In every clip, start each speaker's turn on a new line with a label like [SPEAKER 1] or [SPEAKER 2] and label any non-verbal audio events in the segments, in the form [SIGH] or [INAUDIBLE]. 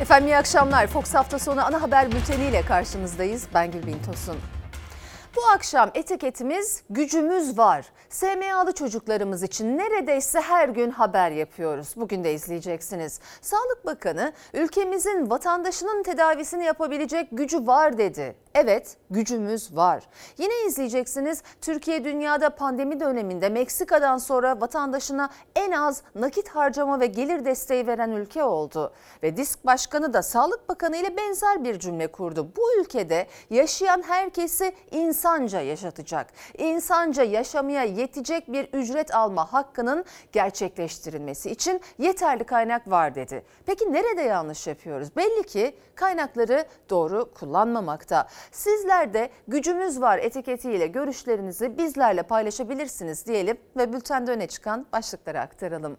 [SPEAKER 1] Efendim iyi akşamlar. Fox hafta sonu ana haber bülteniyle karşınızdayız. Ben Gülbin Tosun. Bu akşam etiketimiz gücümüz var. SMA'lı çocuklarımız için neredeyse her gün haber yapıyoruz. Bugün de izleyeceksiniz. Sağlık Bakanı ülkemizin vatandaşının tedavisini yapabilecek gücü var dedi. Evet, gücümüz var. Yine izleyeceksiniz. Türkiye dünyada pandemi döneminde Meksika'dan sonra vatandaşına en az nakit harcama ve gelir desteği veren ülke oldu. Ve Disk Başkanı da Sağlık Bakanı ile benzer bir cümle kurdu. Bu ülkede yaşayan herkesi insanca yaşatacak. İnsanca yaşamaya yetecek bir ücret alma hakkının gerçekleştirilmesi için yeterli kaynak var dedi. Peki nerede yanlış yapıyoruz? Belli ki kaynakları doğru kullanmamakta. Sizler de gücümüz var etiketiyle görüşlerinizi bizlerle paylaşabilirsiniz diyelim ve bültende öne çıkan başlıkları aktaralım.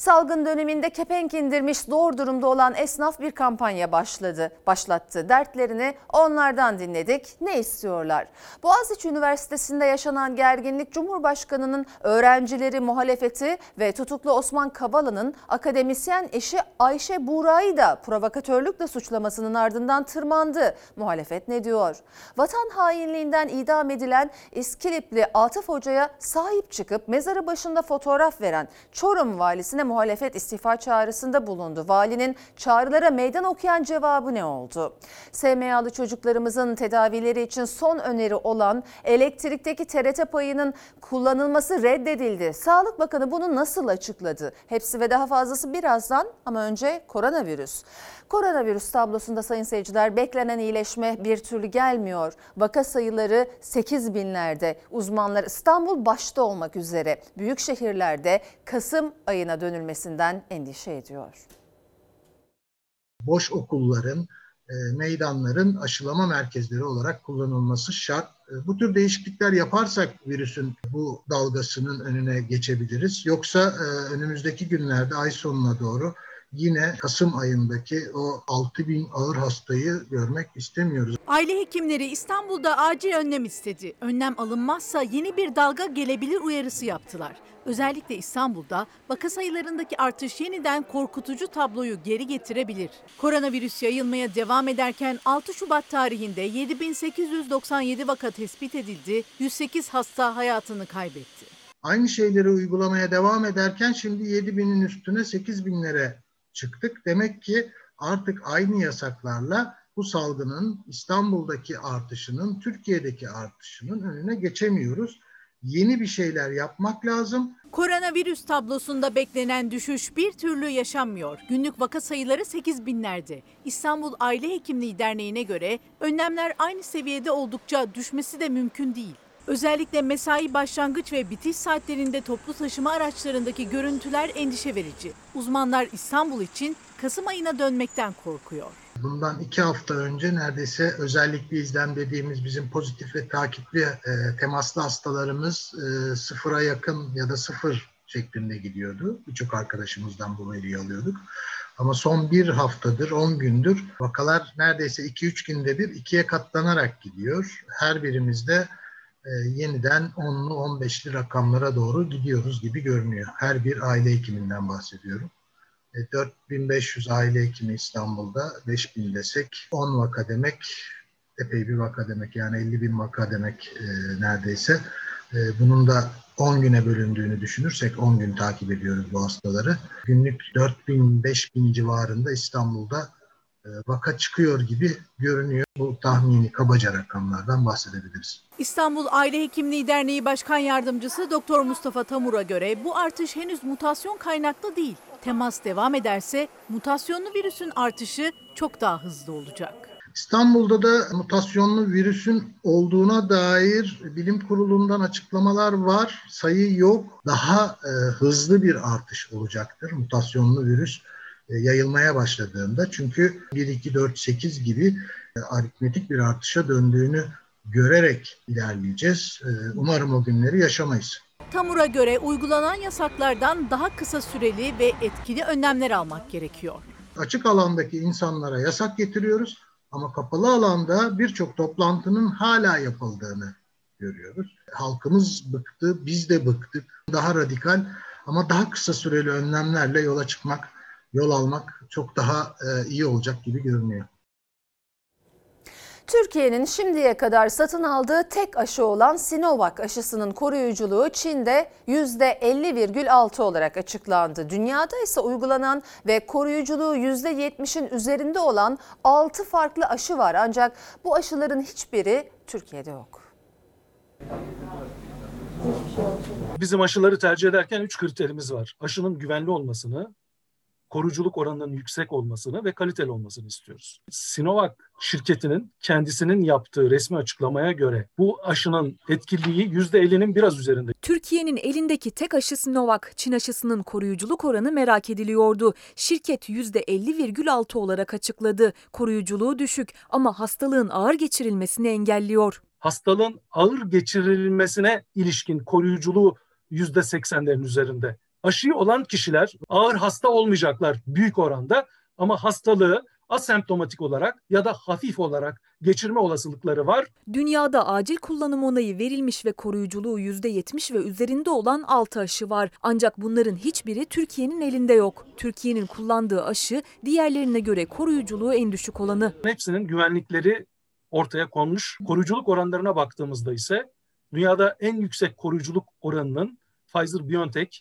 [SPEAKER 1] Salgın döneminde kepenk indirmiş zor durumda olan esnaf bir kampanya başladı, başlattı. Dertlerini onlardan dinledik. Ne istiyorlar? Boğaziçi Üniversitesi'nde yaşanan gerginlik Cumhurbaşkanı'nın öğrencileri muhalefeti ve tutuklu Osman Kavala'nın akademisyen eşi Ayşe Buğra'yı da provokatörlükle suçlamasının ardından tırmandı. Muhalefet ne diyor? Vatan hainliğinden idam edilen İskilipli Atıf Hoca'ya sahip çıkıp mezarı başında fotoğraf veren Çorum valisine muhalefet istifa çağrısında bulundu. Valinin çağrılara meydan okuyan cevabı ne oldu? SMA'lı çocuklarımızın tedavileri için son öneri olan elektrikteki TRT payının kullanılması reddedildi. Sağlık Bakanı bunu nasıl açıkladı? Hepsi ve daha fazlası birazdan ama önce koronavirüs. Koronavirüs tablosunda sayın seyirciler beklenen iyileşme bir türlü gelmiyor. Vaka sayıları 8 binlerde. Uzmanlar İstanbul başta olmak üzere büyük şehirlerde Kasım ayına dönülmesinden endişe ediyor.
[SPEAKER 2] Boş okulların, e, meydanların aşılama merkezleri olarak kullanılması şart. E, bu tür değişiklikler yaparsak virüsün bu dalgasının önüne geçebiliriz. Yoksa e, önümüzdeki günlerde ay sonuna doğru yine Kasım ayındaki o 6 bin ağır hastayı görmek istemiyoruz.
[SPEAKER 3] Aile hekimleri İstanbul'da acil önlem istedi. Önlem alınmazsa yeni bir dalga gelebilir uyarısı yaptılar. Özellikle İstanbul'da vaka sayılarındaki artış yeniden korkutucu tabloyu geri getirebilir. Koronavirüs yayılmaya devam ederken 6 Şubat tarihinde 7897 vaka tespit edildi, 108 hasta hayatını kaybetti.
[SPEAKER 2] Aynı şeyleri uygulamaya devam ederken şimdi 7 binin üstüne 8 binlere çıktık. Demek ki artık aynı yasaklarla bu salgının İstanbul'daki artışının, Türkiye'deki artışının önüne geçemiyoruz. Yeni bir şeyler yapmak lazım.
[SPEAKER 3] Koronavirüs tablosunda beklenen düşüş bir türlü yaşanmıyor. Günlük vaka sayıları 8 binlerde. İstanbul Aile Hekimliği Derneği'ne göre önlemler aynı seviyede oldukça düşmesi de mümkün değil. Özellikle mesai başlangıç ve bitiş saatlerinde toplu taşıma araçlarındaki görüntüler endişe verici. Uzmanlar İstanbul için Kasım ayına dönmekten korkuyor.
[SPEAKER 2] Bundan iki hafta önce neredeyse özellikle izlem dediğimiz bizim pozitif ve takipli e, temaslı hastalarımız e, sıfıra yakın ya da sıfır şeklinde gidiyordu. Birçok arkadaşımızdan bu veriyi alıyorduk. Ama son bir haftadır, 10 gündür vakalar neredeyse 2-3 günde bir ikiye katlanarak gidiyor. Her birimizde e, yeniden 10'lu 15'li rakamlara doğru gidiyoruz gibi görünüyor. Her bir aile hekiminden bahsediyorum. E, 4500 aile hekimi İstanbul'da, 5000 desek 10 vaka demek, epey bir vaka demek. Yani 50 bin vaka demek e, neredeyse. E, bunun da 10 güne bölündüğünü düşünürsek 10 gün takip ediyoruz bu hastaları. Günlük 4000-5000 civarında İstanbul'da vaka çıkıyor gibi görünüyor. Bu tahmini kabaca rakamlardan bahsedebiliriz.
[SPEAKER 3] İstanbul Aile Hekimliği Derneği Başkan Yardımcısı Doktor Mustafa Tamur'a göre bu artış henüz mutasyon kaynaklı değil. Temas devam ederse mutasyonlu virüsün artışı çok daha hızlı olacak.
[SPEAKER 2] İstanbul'da da mutasyonlu virüsün olduğuna dair bilim kurulundan açıklamalar var. Sayı yok. Daha e, hızlı bir artış olacaktır mutasyonlu virüs e, yayılmaya başladığında. Çünkü 1, 2, 4, 8 gibi e, aritmetik bir artışa döndüğünü görerek ilerleyeceğiz. E, umarım o günleri yaşamayız.
[SPEAKER 3] Tamur'a göre uygulanan yasaklardan daha kısa süreli ve etkili önlemler almak gerekiyor.
[SPEAKER 2] Açık alandaki insanlara yasak getiriyoruz ama kapalı alanda birçok toplantının hala yapıldığını görüyoruz. Halkımız bıktı, biz de bıktık. Daha radikal ama daha kısa süreli önlemlerle yola çıkmak yol almak çok daha e, iyi olacak gibi görünüyor.
[SPEAKER 1] Türkiye'nin şimdiye kadar satın aldığı tek aşı olan Sinovac aşısının koruyuculuğu Çin'de %50,6 olarak açıklandı. Dünyada ise uygulanan ve koruyuculuğu %70'in üzerinde olan 6 farklı aşı var. Ancak bu aşıların hiçbiri Türkiye'de yok.
[SPEAKER 4] Bizim aşıları tercih ederken üç kriterimiz var. Aşının güvenli olmasını, koruyuculuk oranının yüksek olmasını ve kaliteli olmasını istiyoruz. Sinovac şirketinin kendisinin yaptığı resmi açıklamaya göre bu aşının etkililiği %50'nin biraz üzerinde.
[SPEAKER 5] Türkiye'nin elindeki tek aşı Sinovac, Çin aşısının koruyuculuk oranı merak ediliyordu. Şirket %50,6 olarak açıkladı. Koruyuculuğu düşük ama hastalığın ağır geçirilmesini engelliyor.
[SPEAKER 4] Hastalığın ağır geçirilmesine ilişkin koruyuculuğu %80'lerin üzerinde. Aşıyı olan kişiler ağır hasta olmayacaklar büyük oranda ama hastalığı asemptomatik olarak ya da hafif olarak geçirme olasılıkları var.
[SPEAKER 5] Dünyada acil kullanım onayı verilmiş ve koruyuculuğu %70 ve üzerinde olan 6 aşı var. Ancak bunların hiçbiri Türkiye'nin elinde yok. Türkiye'nin kullandığı aşı diğerlerine göre koruyuculuğu en düşük olanı.
[SPEAKER 4] Hepsinin güvenlikleri ortaya konmuş. Koruyuculuk oranlarına baktığımızda ise dünyada en yüksek koruyuculuk oranının Pfizer-BioNTech,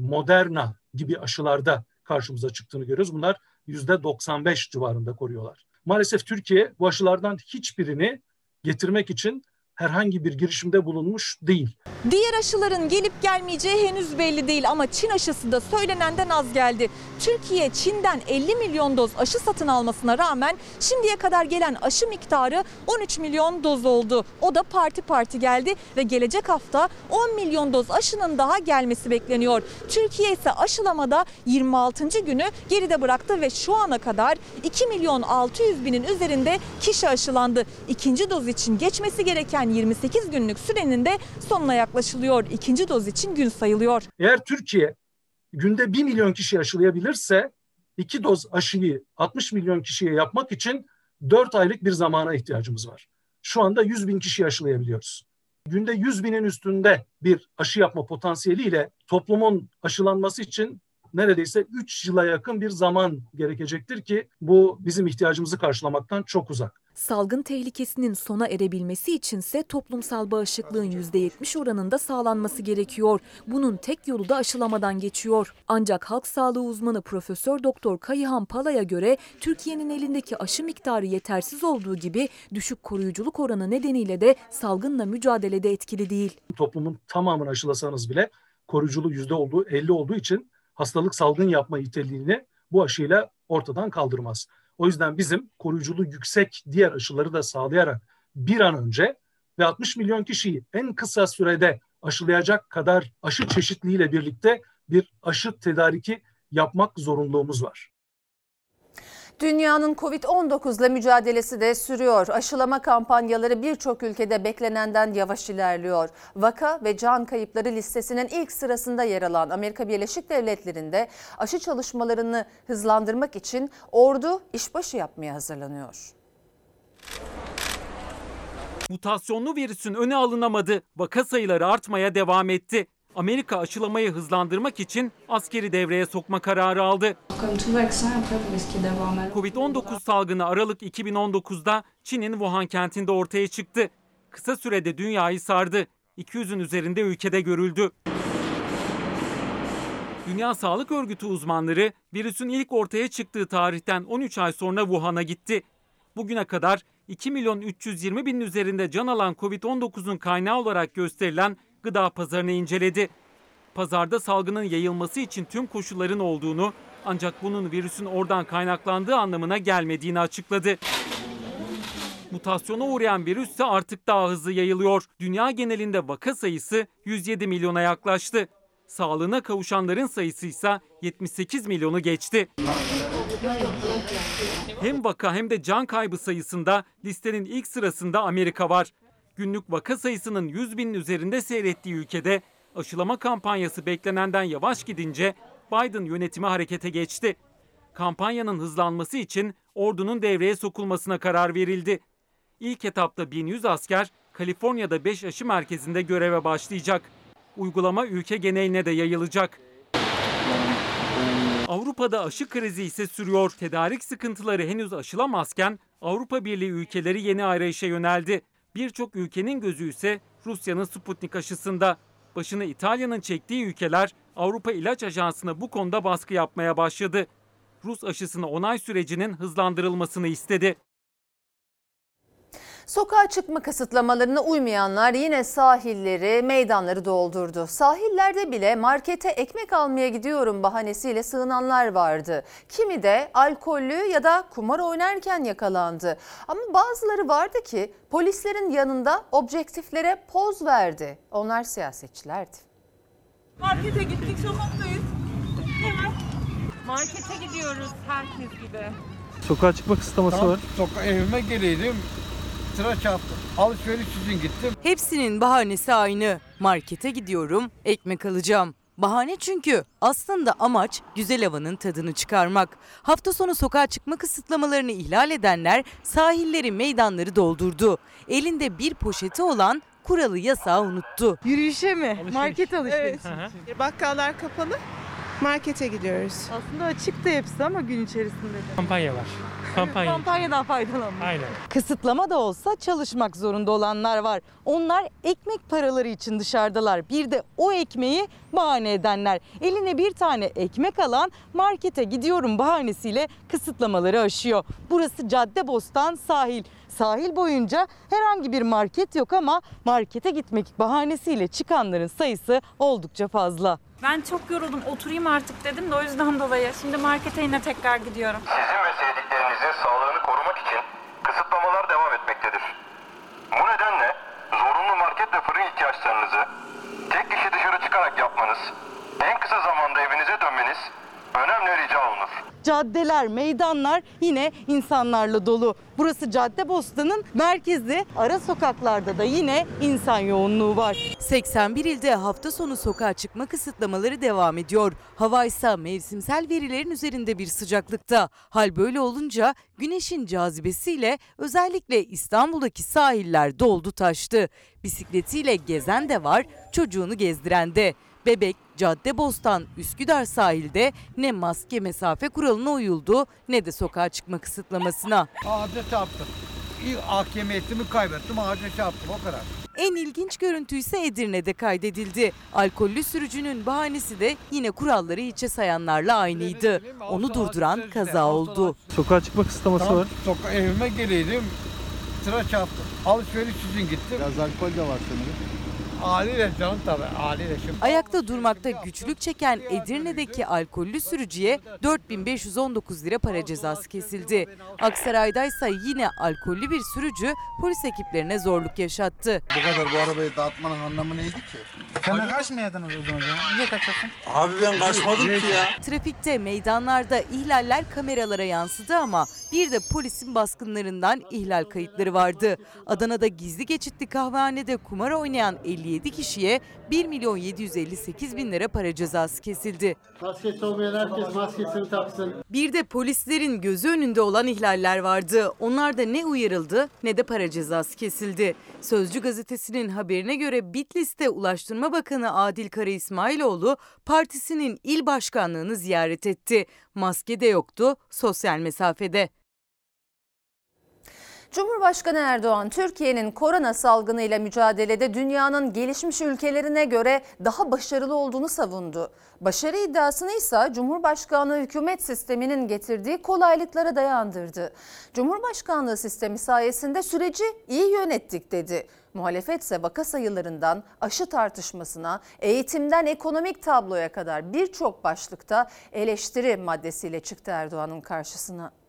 [SPEAKER 4] Moderna gibi aşılarda karşımıza çıktığını görüyoruz. Bunlar %95 civarında koruyorlar. Maalesef Türkiye bu aşılardan hiçbirini getirmek için herhangi bir girişimde bulunmuş değil.
[SPEAKER 5] Diğer aşıların gelip gelmeyeceği henüz belli değil ama Çin aşısı da söylenenden az geldi. Türkiye Çin'den 50 milyon doz aşı satın almasına rağmen şimdiye kadar gelen aşı miktarı 13 milyon doz oldu. O da parti parti geldi ve gelecek hafta 10 milyon doz aşının daha gelmesi bekleniyor. Türkiye ise aşılamada 26. günü geride bıraktı ve şu ana kadar 2 milyon 600 binin üzerinde kişi aşılandı. İkinci doz için geçmesi gereken 28 günlük sürenin de sonuna yaklaşılıyor. İkinci doz için gün sayılıyor.
[SPEAKER 4] Eğer Türkiye günde 1 milyon kişi aşılayabilirse iki doz aşıyı 60 milyon kişiye yapmak için 4 aylık bir zamana ihtiyacımız var. Şu anda 100 bin kişi aşılayabiliyoruz. Günde 100 binin üstünde bir aşı yapma potansiyeliyle toplumun aşılanması için neredeyse 3 yıla yakın bir zaman gerekecektir ki bu bizim ihtiyacımızı karşılamaktan çok uzak.
[SPEAKER 5] Salgın tehlikesinin sona erebilmesi içinse toplumsal bağışıklığın %70 oranında sağlanması gerekiyor. Bunun tek yolu da aşılamadan geçiyor. Ancak halk sağlığı uzmanı Profesör Doktor Kayıhan Pala'ya göre Türkiye'nin elindeki aşı miktarı yetersiz olduğu gibi düşük koruyuculuk oranı nedeniyle de salgınla mücadelede etkili değil.
[SPEAKER 4] Toplumun tamamını aşılasanız bile koruyuculuğu yüzde olduğu 50 olduğu için hastalık salgın yapma niteliğini bu aşıyla ortadan kaldırmaz. O yüzden bizim koruyuculuğu yüksek diğer aşıları da sağlayarak bir an önce ve 60 milyon kişiyi en kısa sürede aşılayacak kadar aşı çeşitliliğiyle birlikte bir aşı tedariki yapmak zorunluluğumuz var.
[SPEAKER 1] Dünyanın Covid-19 ile mücadelesi de sürüyor. Aşılama kampanyaları birçok ülkede beklenenden yavaş ilerliyor. Vaka ve can kayıpları listesinin ilk sırasında yer alan Amerika Birleşik Devletleri'nde aşı çalışmalarını hızlandırmak için ordu işbaşı yapmaya hazırlanıyor.
[SPEAKER 6] Mutasyonlu virüsün öne alınamadı. Vaka sayıları artmaya devam etti. Amerika aşılamayı hızlandırmak için askeri devreye sokma kararı aldı. Covid-19 salgını Aralık 2019'da Çin'in Wuhan kentinde ortaya çıktı. Kısa sürede dünyayı sardı. 200'ün üzerinde ülkede görüldü. Dünya Sağlık Örgütü uzmanları virüsün ilk ortaya çıktığı tarihten 13 ay sonra Wuhan'a gitti. Bugüne kadar 2 milyon 320 bin üzerinde can alan Covid-19'un kaynağı olarak gösterilen gıda pazarını inceledi. Pazarda salgının yayılması için tüm koşulların olduğunu ancak bunun virüsün oradan kaynaklandığı anlamına gelmediğini açıkladı. Mutasyona uğrayan virüs ise artık daha hızlı yayılıyor. Dünya genelinde vaka sayısı 107 milyona yaklaştı. Sağlığına kavuşanların sayısı ise 78 milyonu geçti. Hem vaka hem de can kaybı sayısında listenin ilk sırasında Amerika var. Günlük vaka sayısının 100 binin üzerinde seyrettiği ülkede aşılama kampanyası beklenenden yavaş gidince Biden yönetimi harekete geçti. Kampanyanın hızlanması için ordunun devreye sokulmasına karar verildi. İlk etapta 1100 asker Kaliforniya'da 5 aşı merkezinde göreve başlayacak. Uygulama ülke geneline de yayılacak. Avrupa Avrupa'da aşı krizi ise sürüyor. Tedarik sıkıntıları henüz aşılamazken Avrupa Birliği ülkeleri yeni arayışa yöneldi. Birçok ülkenin gözü ise Rusya'nın Sputnik aşısında. Başını İtalya'nın çektiği ülkeler Avrupa İlaç Ajansı'na bu konuda baskı yapmaya başladı. Rus aşısına onay sürecinin hızlandırılmasını istedi.
[SPEAKER 1] Sokağa çıkma kısıtlamalarına uymayanlar yine sahilleri, meydanları doldurdu. Sahillerde bile markete ekmek almaya gidiyorum bahanesiyle sığınanlar vardı. Kimi de alkollü ya da kumar oynarken yakalandı. Ama bazıları vardı ki polislerin yanında objektiflere poz verdi. Onlar siyasetçilerdi.
[SPEAKER 7] Markete gittik sokaktayız. Hemen. Markete gidiyoruz herkes gibi.
[SPEAKER 8] Sokağa çıkma kısıtlaması var.
[SPEAKER 9] Soka evime geleydim. Sıra çarptı. Alışveriş için gittim.
[SPEAKER 10] Hepsinin bahanesi aynı. Markete gidiyorum, ekmek alacağım. Bahane çünkü aslında amaç güzel havanın tadını çıkarmak. Hafta sonu sokağa çıkma kısıtlamalarını ihlal edenler sahilleri, meydanları doldurdu. Elinde bir poşeti olan kuralı yasağı unuttu.
[SPEAKER 11] Yürüyüşe mi? Market alışverişi.
[SPEAKER 7] Evet. Bakkallar kapalı. Markete gidiyoruz.
[SPEAKER 11] Aslında açıktı hepsi ama gün içerisinde de.
[SPEAKER 8] Kampanya var. Kampanya.
[SPEAKER 11] Kampanyadan faydalanmak.
[SPEAKER 8] Aynen.
[SPEAKER 10] Kısıtlama da olsa çalışmak zorunda olanlar var. Onlar ekmek paraları için dışarıdalar. Bir de o ekmeği bahane edenler. Eline bir tane ekmek alan markete gidiyorum bahanesiyle kısıtlamaları aşıyor. Burası Caddebostan sahil. Sahil boyunca herhangi bir market yok ama markete gitmek bahanesiyle çıkanların sayısı oldukça fazla.
[SPEAKER 7] Ben çok yoruldum. Oturayım artık dedim de o yüzden dolayı. Şimdi markete yine tekrar gidiyorum.
[SPEAKER 12] Sizin ve sevdiklerinizin sağlığını korumak için kısıtlamalar devam etmektedir. Bu nedenle zorunlu market ve fırın ihtiyaçlarınızı tek kişi dışarı çıkarak yapmanız, en kısa zamanda evinize dönmeniz önemli rica olunur.
[SPEAKER 10] Caddeler, meydanlar yine insanlarla dolu. Burası Caddebostan'ın merkezi. Ara sokaklarda da yine insan yoğunluğu var. 81 ilde hafta sonu sokağa çıkma kısıtlamaları devam ediyor. Hava ise mevsimsel verilerin üzerinde bir sıcaklıkta. Hal böyle olunca güneşin cazibesiyle özellikle İstanbul'daki sahiller doldu taştı. Bisikletiyle gezen de var, çocuğunu gezdiren de. Bebek, Caddebostan, Üsküdar sahilde ne maske mesafe kuralına uyuldu ne de sokağa çıkma kısıtlamasına.
[SPEAKER 9] Ağaca çarptım. İyi hakimiyetimi kaybettim. Ağaca çarptım o kadar.
[SPEAKER 10] En ilginç görüntü ise Edirne'de kaydedildi. Alkollü sürücünün bahanesi de yine kuralları hiçe sayanlarla aynıydı. Onu durduran kaza oldu.
[SPEAKER 8] Sokağa çıkma kısıtlaması var.
[SPEAKER 9] soka evime geleydim. Sıra çarptı. Alışveriş için gittim.
[SPEAKER 13] Biraz alkol de var sanırım.
[SPEAKER 9] Haliyle canım tabii. Haliyle şimdi.
[SPEAKER 10] Ayakta durmakta güçlük çeken Edirne'deki alkollü sürücüye 4519 lira para cezası kesildi. Aksaray'daysa yine alkollü bir sürücü polis ekiplerine zorluk yaşattı.
[SPEAKER 13] Bu kadar bu arabayı dağıtmanın anlamı neydi ki? Sen kaçmayaydın o zaman. Niye kaçarsın?
[SPEAKER 9] Abi ben kaçmadım ki ya.
[SPEAKER 10] Trafikte, meydanlarda ihlaller kameralara yansıdı ama bir de polisin baskınlarından ihlal kayıtları vardı. Adana'da gizli geçitli kahvehanede kumar oynayan 57 kişiye 1 milyon 758 bin lira para cezası kesildi.
[SPEAKER 13] Maskesi olmayan herkes maskesini taksın.
[SPEAKER 10] Bir de polislerin gözü önünde olan ihlaller vardı. Onlarda ne uyarıldı ne de para cezası kesildi. Sözcü gazetesinin haberine göre Bitlis'te Ulaştırma Bakanı Adil Kara İsmailoğlu partisinin il başkanlığını ziyaret etti. Maske de yoktu, sosyal mesafede.
[SPEAKER 1] Cumhurbaşkanı Erdoğan, Türkiye'nin korona salgınıyla mücadelede dünyanın gelişmiş ülkelerine göre daha başarılı olduğunu savundu. Başarı iddiasını ise Cumhurbaşkanlığı hükümet sisteminin getirdiği kolaylıklara dayandırdı. Cumhurbaşkanlığı sistemi sayesinde süreci iyi yönettik dedi. Muhalefet ise vaka sayılarından aşı tartışmasına, eğitimden ekonomik tabloya kadar birçok başlıkta eleştiri maddesiyle çıktı Erdoğan'ın karşısına.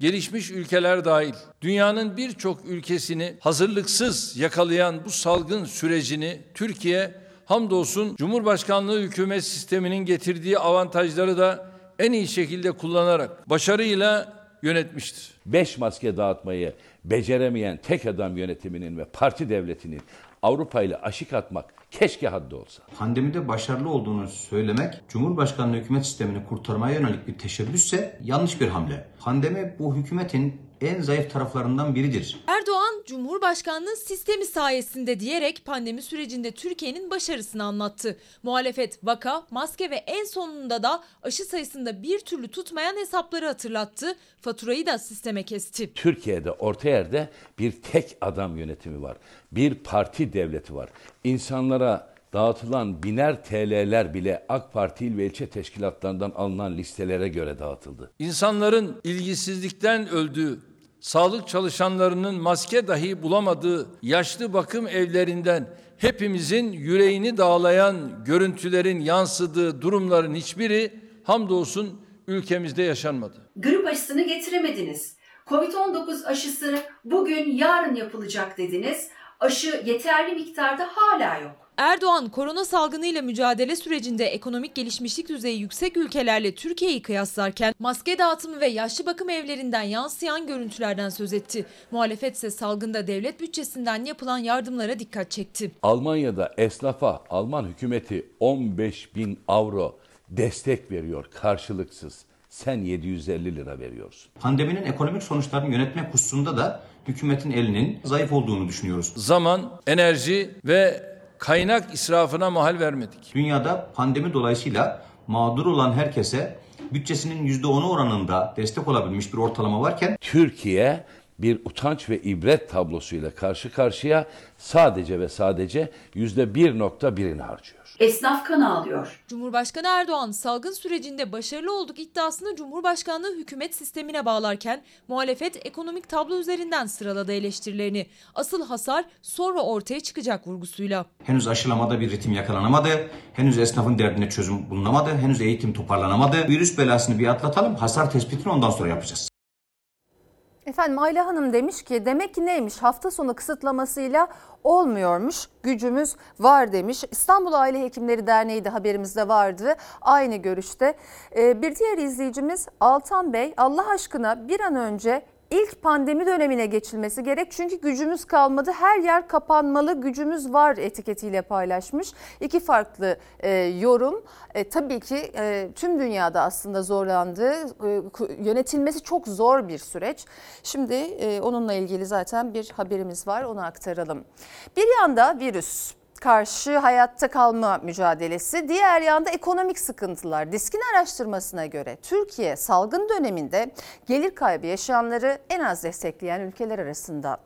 [SPEAKER 14] Gelişmiş ülkeler dahil dünyanın birçok ülkesini hazırlıksız yakalayan bu salgın sürecini Türkiye hamdolsun Cumhurbaşkanlığı hükümet sisteminin getirdiği avantajları da en iyi şekilde kullanarak başarıyla yönetmiştir.
[SPEAKER 15] Beş maske dağıtmayı beceremeyen tek adam yönetiminin ve parti devletinin Avrupa ile aşık atmak keşke haddi olsa.
[SPEAKER 16] Pandemide başarılı olduğunu söylemek Cumhurbaşkanlığı hükümet sistemini kurtarmaya yönelik bir teşebbüsse yanlış bir hamle. Pandemi bu hükümetin en zayıf taraflarından biridir.
[SPEAKER 17] Erdoğan
[SPEAKER 5] Cumhurbaşkanlığı sistemi sayesinde diyerek pandemi sürecinde Türkiye'nin başarısını anlattı. Muhalefet vaka, maske ve en sonunda da aşı sayısında bir türlü tutmayan hesapları hatırlattı. Faturayı da sisteme kesti.
[SPEAKER 15] Türkiye'de orta yerde bir tek adam yönetimi var. Bir parti devleti var. İnsanlara dağıtılan biner TL'ler bile AK Parti il ve ilçe teşkilatlarından alınan listelere göre dağıtıldı.
[SPEAKER 14] İnsanların ilgisizlikten öldüğü, sağlık çalışanlarının maske dahi bulamadığı yaşlı bakım evlerinden hepimizin yüreğini dağlayan görüntülerin yansıdığı durumların hiçbiri hamdolsun ülkemizde yaşanmadı.
[SPEAKER 17] Grip aşısını getiremediniz. Covid-19 aşısı bugün yarın yapılacak dediniz. Aşı yeterli miktarda hala yok.
[SPEAKER 5] Erdoğan korona salgınıyla mücadele sürecinde ekonomik gelişmişlik düzeyi yüksek ülkelerle Türkiye'yi kıyaslarken maske dağıtımı ve yaşlı bakım evlerinden yansıyan görüntülerden söz etti. Muhalefet ise salgında devlet bütçesinden yapılan yardımlara dikkat çekti.
[SPEAKER 15] Almanya'da esnafa Alman hükümeti 15 bin avro destek veriyor karşılıksız. Sen 750 lira veriyorsun.
[SPEAKER 16] Pandeminin ekonomik sonuçlarını yönetmek hususunda da hükümetin elinin zayıf olduğunu düşünüyoruz.
[SPEAKER 14] Zaman, enerji ve kaynak israfına mahal vermedik.
[SPEAKER 16] Dünyada pandemi dolayısıyla mağdur olan herkese bütçesinin %10'u oranında destek olabilmiş bir ortalama varken
[SPEAKER 15] Türkiye bir utanç ve ibret tablosuyla karşı karşıya sadece ve sadece %1.1'ini harcıyor.
[SPEAKER 17] Esnaf kan ağlıyor.
[SPEAKER 5] Cumhurbaşkanı Erdoğan salgın sürecinde başarılı olduk iddiasını Cumhurbaşkanlığı hükümet sistemine bağlarken muhalefet ekonomik tablo üzerinden sıraladı eleştirilerini. Asıl hasar sonra ortaya çıkacak vurgusuyla.
[SPEAKER 16] henüz aşılamada bir ritim yakalanamadı, henüz esnafın derdine çözüm bulunamadı, henüz eğitim toparlanamadı. Virüs belasını bir atlatalım, hasar tespitini ondan sonra yapacağız.
[SPEAKER 1] Efendim Ayla Hanım demiş ki demek ki neymiş hafta sonu kısıtlamasıyla olmuyormuş gücümüz var demiş. İstanbul Aile Hekimleri Derneği de haberimizde vardı aynı görüşte. Ee, bir diğer izleyicimiz Altan Bey Allah aşkına bir an önce ilk pandemi dönemine geçilmesi gerek. Çünkü gücümüz kalmadı. Her yer kapanmalı. Gücümüz var etiketiyle paylaşmış. İki farklı e, yorum. E, tabii ki e, tüm dünyada aslında zorlandı. E, yönetilmesi çok zor bir süreç. Şimdi e, onunla ilgili zaten bir haberimiz var. Onu aktaralım. Bir yanda virüs karşı hayatta kalma mücadelesi, diğer yanda ekonomik sıkıntılar. Diskin araştırmasına göre Türkiye salgın döneminde gelir kaybı yaşayanları en az destekleyen ülkeler arasında.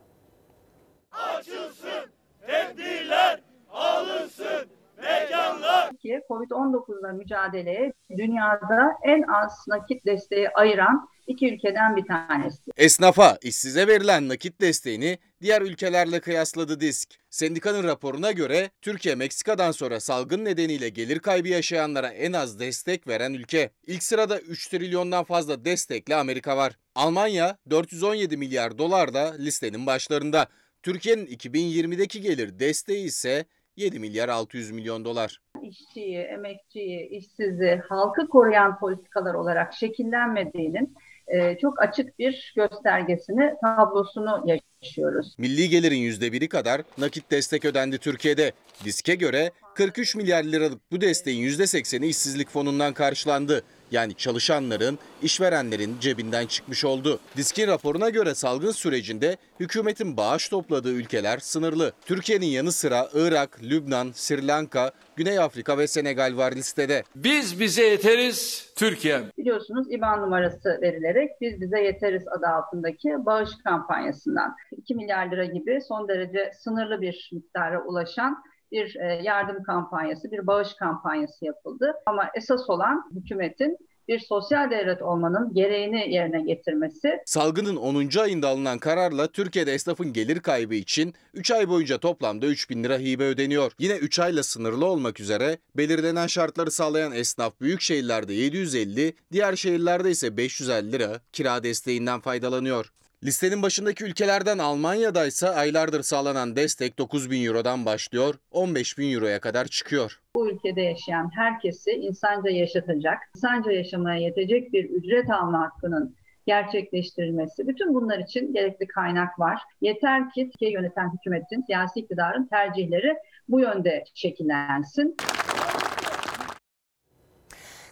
[SPEAKER 18] Açılsın, tedbirler alınsın, mekanlar.
[SPEAKER 19] Türkiye Covid-19'la mücadeleye dünyada en az nakit desteği ayıran iki ülkeden bir tanesi.
[SPEAKER 20] Esnafa, işsize verilen nakit desteğini diğer ülkelerle kıyasladı DISK. Sendikanın raporuna göre Türkiye Meksika'dan sonra salgın nedeniyle gelir kaybı yaşayanlara en az destek veren ülke. İlk sırada 3 trilyondan fazla destekle Amerika var. Almanya 417 milyar dolar da listenin başlarında. Türkiye'nin 2020'deki gelir desteği ise 7 milyar 600 milyon dolar.
[SPEAKER 19] İşçiyi, emekçiyi, işsizi, halkı koruyan politikalar olarak şekillenmediğinin e, çok açık bir göstergesini, tablosunu yaşıyoruz.
[SPEAKER 20] Milli gelirin %1'i kadar nakit destek ödendi Türkiye'de. Diske göre 43 milyar liralık bu desteğin %80'i işsizlik fonundan karşılandı. Yani çalışanların, işverenlerin cebinden çıkmış oldu. Diskin raporuna göre salgın sürecinde hükümetin bağış topladığı ülkeler sınırlı. Türkiye'nin yanı sıra Irak, Lübnan, Sri Lanka, Güney Afrika ve Senegal var listede.
[SPEAKER 14] Biz bize yeteriz Türkiye.
[SPEAKER 19] Biliyorsunuz IBAN numarası verilerek biz bize yeteriz adı altındaki bağış kampanyasından 2 milyar lira gibi son derece sınırlı bir miktara ulaşan bir e, yardım kampanyası, bir bağış kampanyası yapıldı. Ama esas olan hükümetin bir sosyal devlet olmanın gereğini yerine getirmesi.
[SPEAKER 20] Salgının 10. ayında alınan kararla Türkiye'de esnafın gelir kaybı için 3 ay boyunca toplamda 3 bin lira hibe ödeniyor. Yine 3 ayla sınırlı olmak üzere belirlenen şartları sağlayan esnaf büyük şehirlerde 750, diğer şehirlerde ise 550 lira kira desteğinden faydalanıyor. Listenin başındaki ülkelerden Almanya'da ise aylardır sağlanan destek 9 bin Euro'dan başlıyor, 15 bin Euro'ya kadar çıkıyor.
[SPEAKER 19] Bu ülkede yaşayan herkesi insanca yaşatacak, insanca yaşamaya yetecek bir ücret alma hakkının gerçekleştirilmesi. Bütün bunlar için gerekli kaynak var. Yeter ki Türkiye yöneten hükümetin, siyasi iktidarın tercihleri bu yönde şekillensin.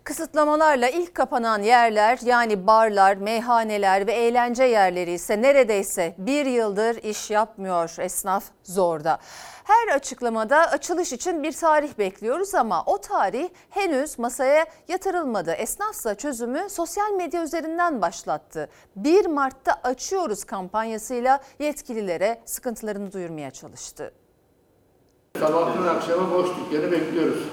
[SPEAKER 1] Kısıtlamalarla ilk kapanan yerler yani barlar, meyhaneler ve eğlence yerleri ise neredeyse bir yıldır iş yapmıyor. Esnaf zorda. Her açıklamada açılış için bir tarih bekliyoruz ama o tarih henüz masaya yatırılmadı. Esnafsa çözümü sosyal medya üzerinden başlattı. 1 Mart'ta açıyoruz kampanyasıyla yetkililere sıkıntılarını duyurmaya çalıştı.
[SPEAKER 21] Sabahtan akşama boş dükkanı bekliyoruz.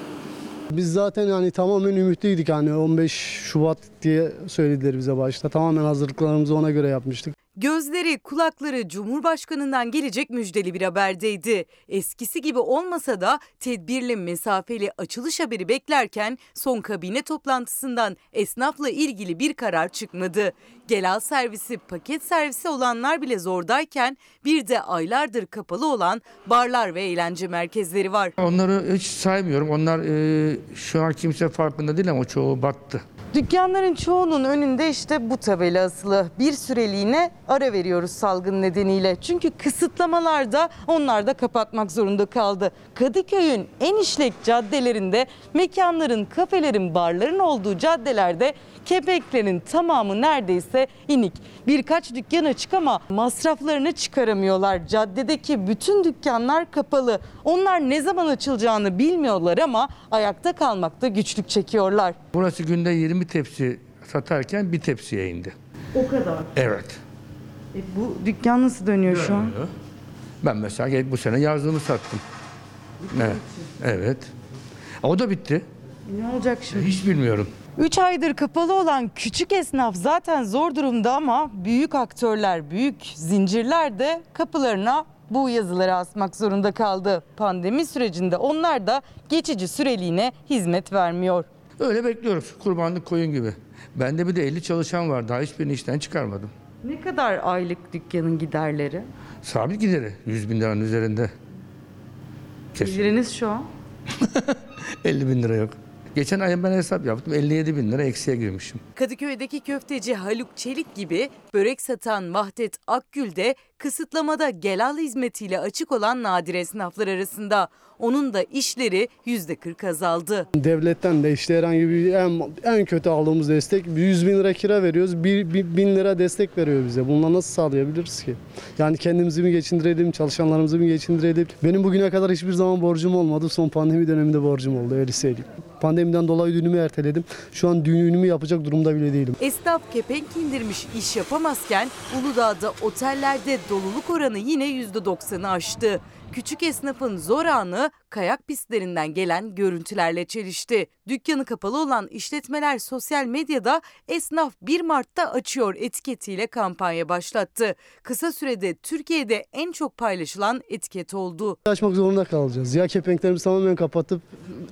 [SPEAKER 22] Biz zaten yani tamamen ümitliydik hani 15 Şubat diye söylediler bize başta. Tamamen hazırlıklarımızı ona göre yapmıştık.
[SPEAKER 10] Gözleri, kulakları Cumhurbaşkanı'ndan gelecek müjdeli bir haberdeydi. Eskisi gibi olmasa da tedbirli mesafeli açılış haberi beklerken son kabine toplantısından esnafla ilgili bir karar çıkmadı. Gel al servisi, paket servisi olanlar bile zordayken bir de aylardır kapalı olan barlar ve eğlence merkezleri var.
[SPEAKER 23] Onları hiç saymıyorum. Onlar e, şu an kimse farkında değil ama çoğu battı.
[SPEAKER 10] Dükkanların çoğunun önünde işte bu tabela asılı. Bir süreliğine ara veriyoruz salgın nedeniyle. Çünkü kısıtlamalarda onlar da kapatmak zorunda kaldı. Kadıköy'ün en işlek caddelerinde mekanların, kafelerin, barların olduğu caddelerde kepeklerin tamamı neredeyse inik. Birkaç dükkan açık ama masraflarını çıkaramıyorlar. Caddedeki bütün dükkanlar kapalı. Onlar ne zaman açılacağını bilmiyorlar ama ayakta kalmakta güçlük çekiyorlar.
[SPEAKER 23] Burası günde 20 tepsi satarken bir tepsiye indi.
[SPEAKER 10] O kadar.
[SPEAKER 23] Evet.
[SPEAKER 10] E, bu dükkan nasıl dönüyor şu an?
[SPEAKER 23] Ben mesela gelip bu sene yazlığımı sattım. Evet. Evet. O da bitti.
[SPEAKER 10] Ne olacak şimdi?
[SPEAKER 23] Hiç bilmiyorum.
[SPEAKER 10] 3 aydır kapalı olan küçük esnaf zaten zor durumda ama büyük aktörler, büyük zincirler de kapılarına bu yazıları asmak zorunda kaldı. Pandemi sürecinde onlar da geçici süreliğine hizmet vermiyor.
[SPEAKER 23] Öyle bekliyoruz. Kurbanlık koyun gibi. Bende bir de 50 çalışan var. Daha hiçbirini işten çıkarmadım.
[SPEAKER 10] Ne kadar aylık dükkanın giderleri?
[SPEAKER 23] Sabit gideri. 100 bin liranın üzerinde. Kesin.
[SPEAKER 10] Geliriniz şu an? [LAUGHS]
[SPEAKER 23] 50 bin lira yok. Geçen ay ben hesap yaptım. 57 bin lira eksiye girmişim.
[SPEAKER 10] Kadıköy'deki köfteci Haluk Çelik gibi börek satan Vahdet Akgül de kısıtlamada gelal hizmetiyle açık olan nadir esnaflar arasında. Onun da işleri %40 azaldı.
[SPEAKER 22] Devletten de işte herhangi bir en, en kötü aldığımız destek 100 bin lira kira veriyoruz. 1 bin lira destek veriyor bize. Bununla nasıl sağlayabiliriz ki? Yani kendimizi mi geçindirelim, çalışanlarımızı mı geçindirelim? Benim bugüne kadar hiçbir zaman borcum olmadı. Son pandemi döneminde borcum oldu öyle söyleyeyim. Pandemiden dolayı düğünümü erteledim. Şu an düğünümü yapacak durumda bile değilim.
[SPEAKER 10] Esnaf kepenk indirmiş iş yapamazken Uludağ'da otellerde doluluk oranı yine %90'ı aştı. Küçük esnafın zor anı kayak pistlerinden gelen görüntülerle çelişti. Dükkanı kapalı olan işletmeler sosyal medyada esnaf 1 Mart'ta açıyor etiketiyle kampanya başlattı. Kısa sürede Türkiye'de en çok paylaşılan etiket oldu.
[SPEAKER 22] Açmak zorunda kalacağız. Ya kepenklerimizi tamamen kapatıp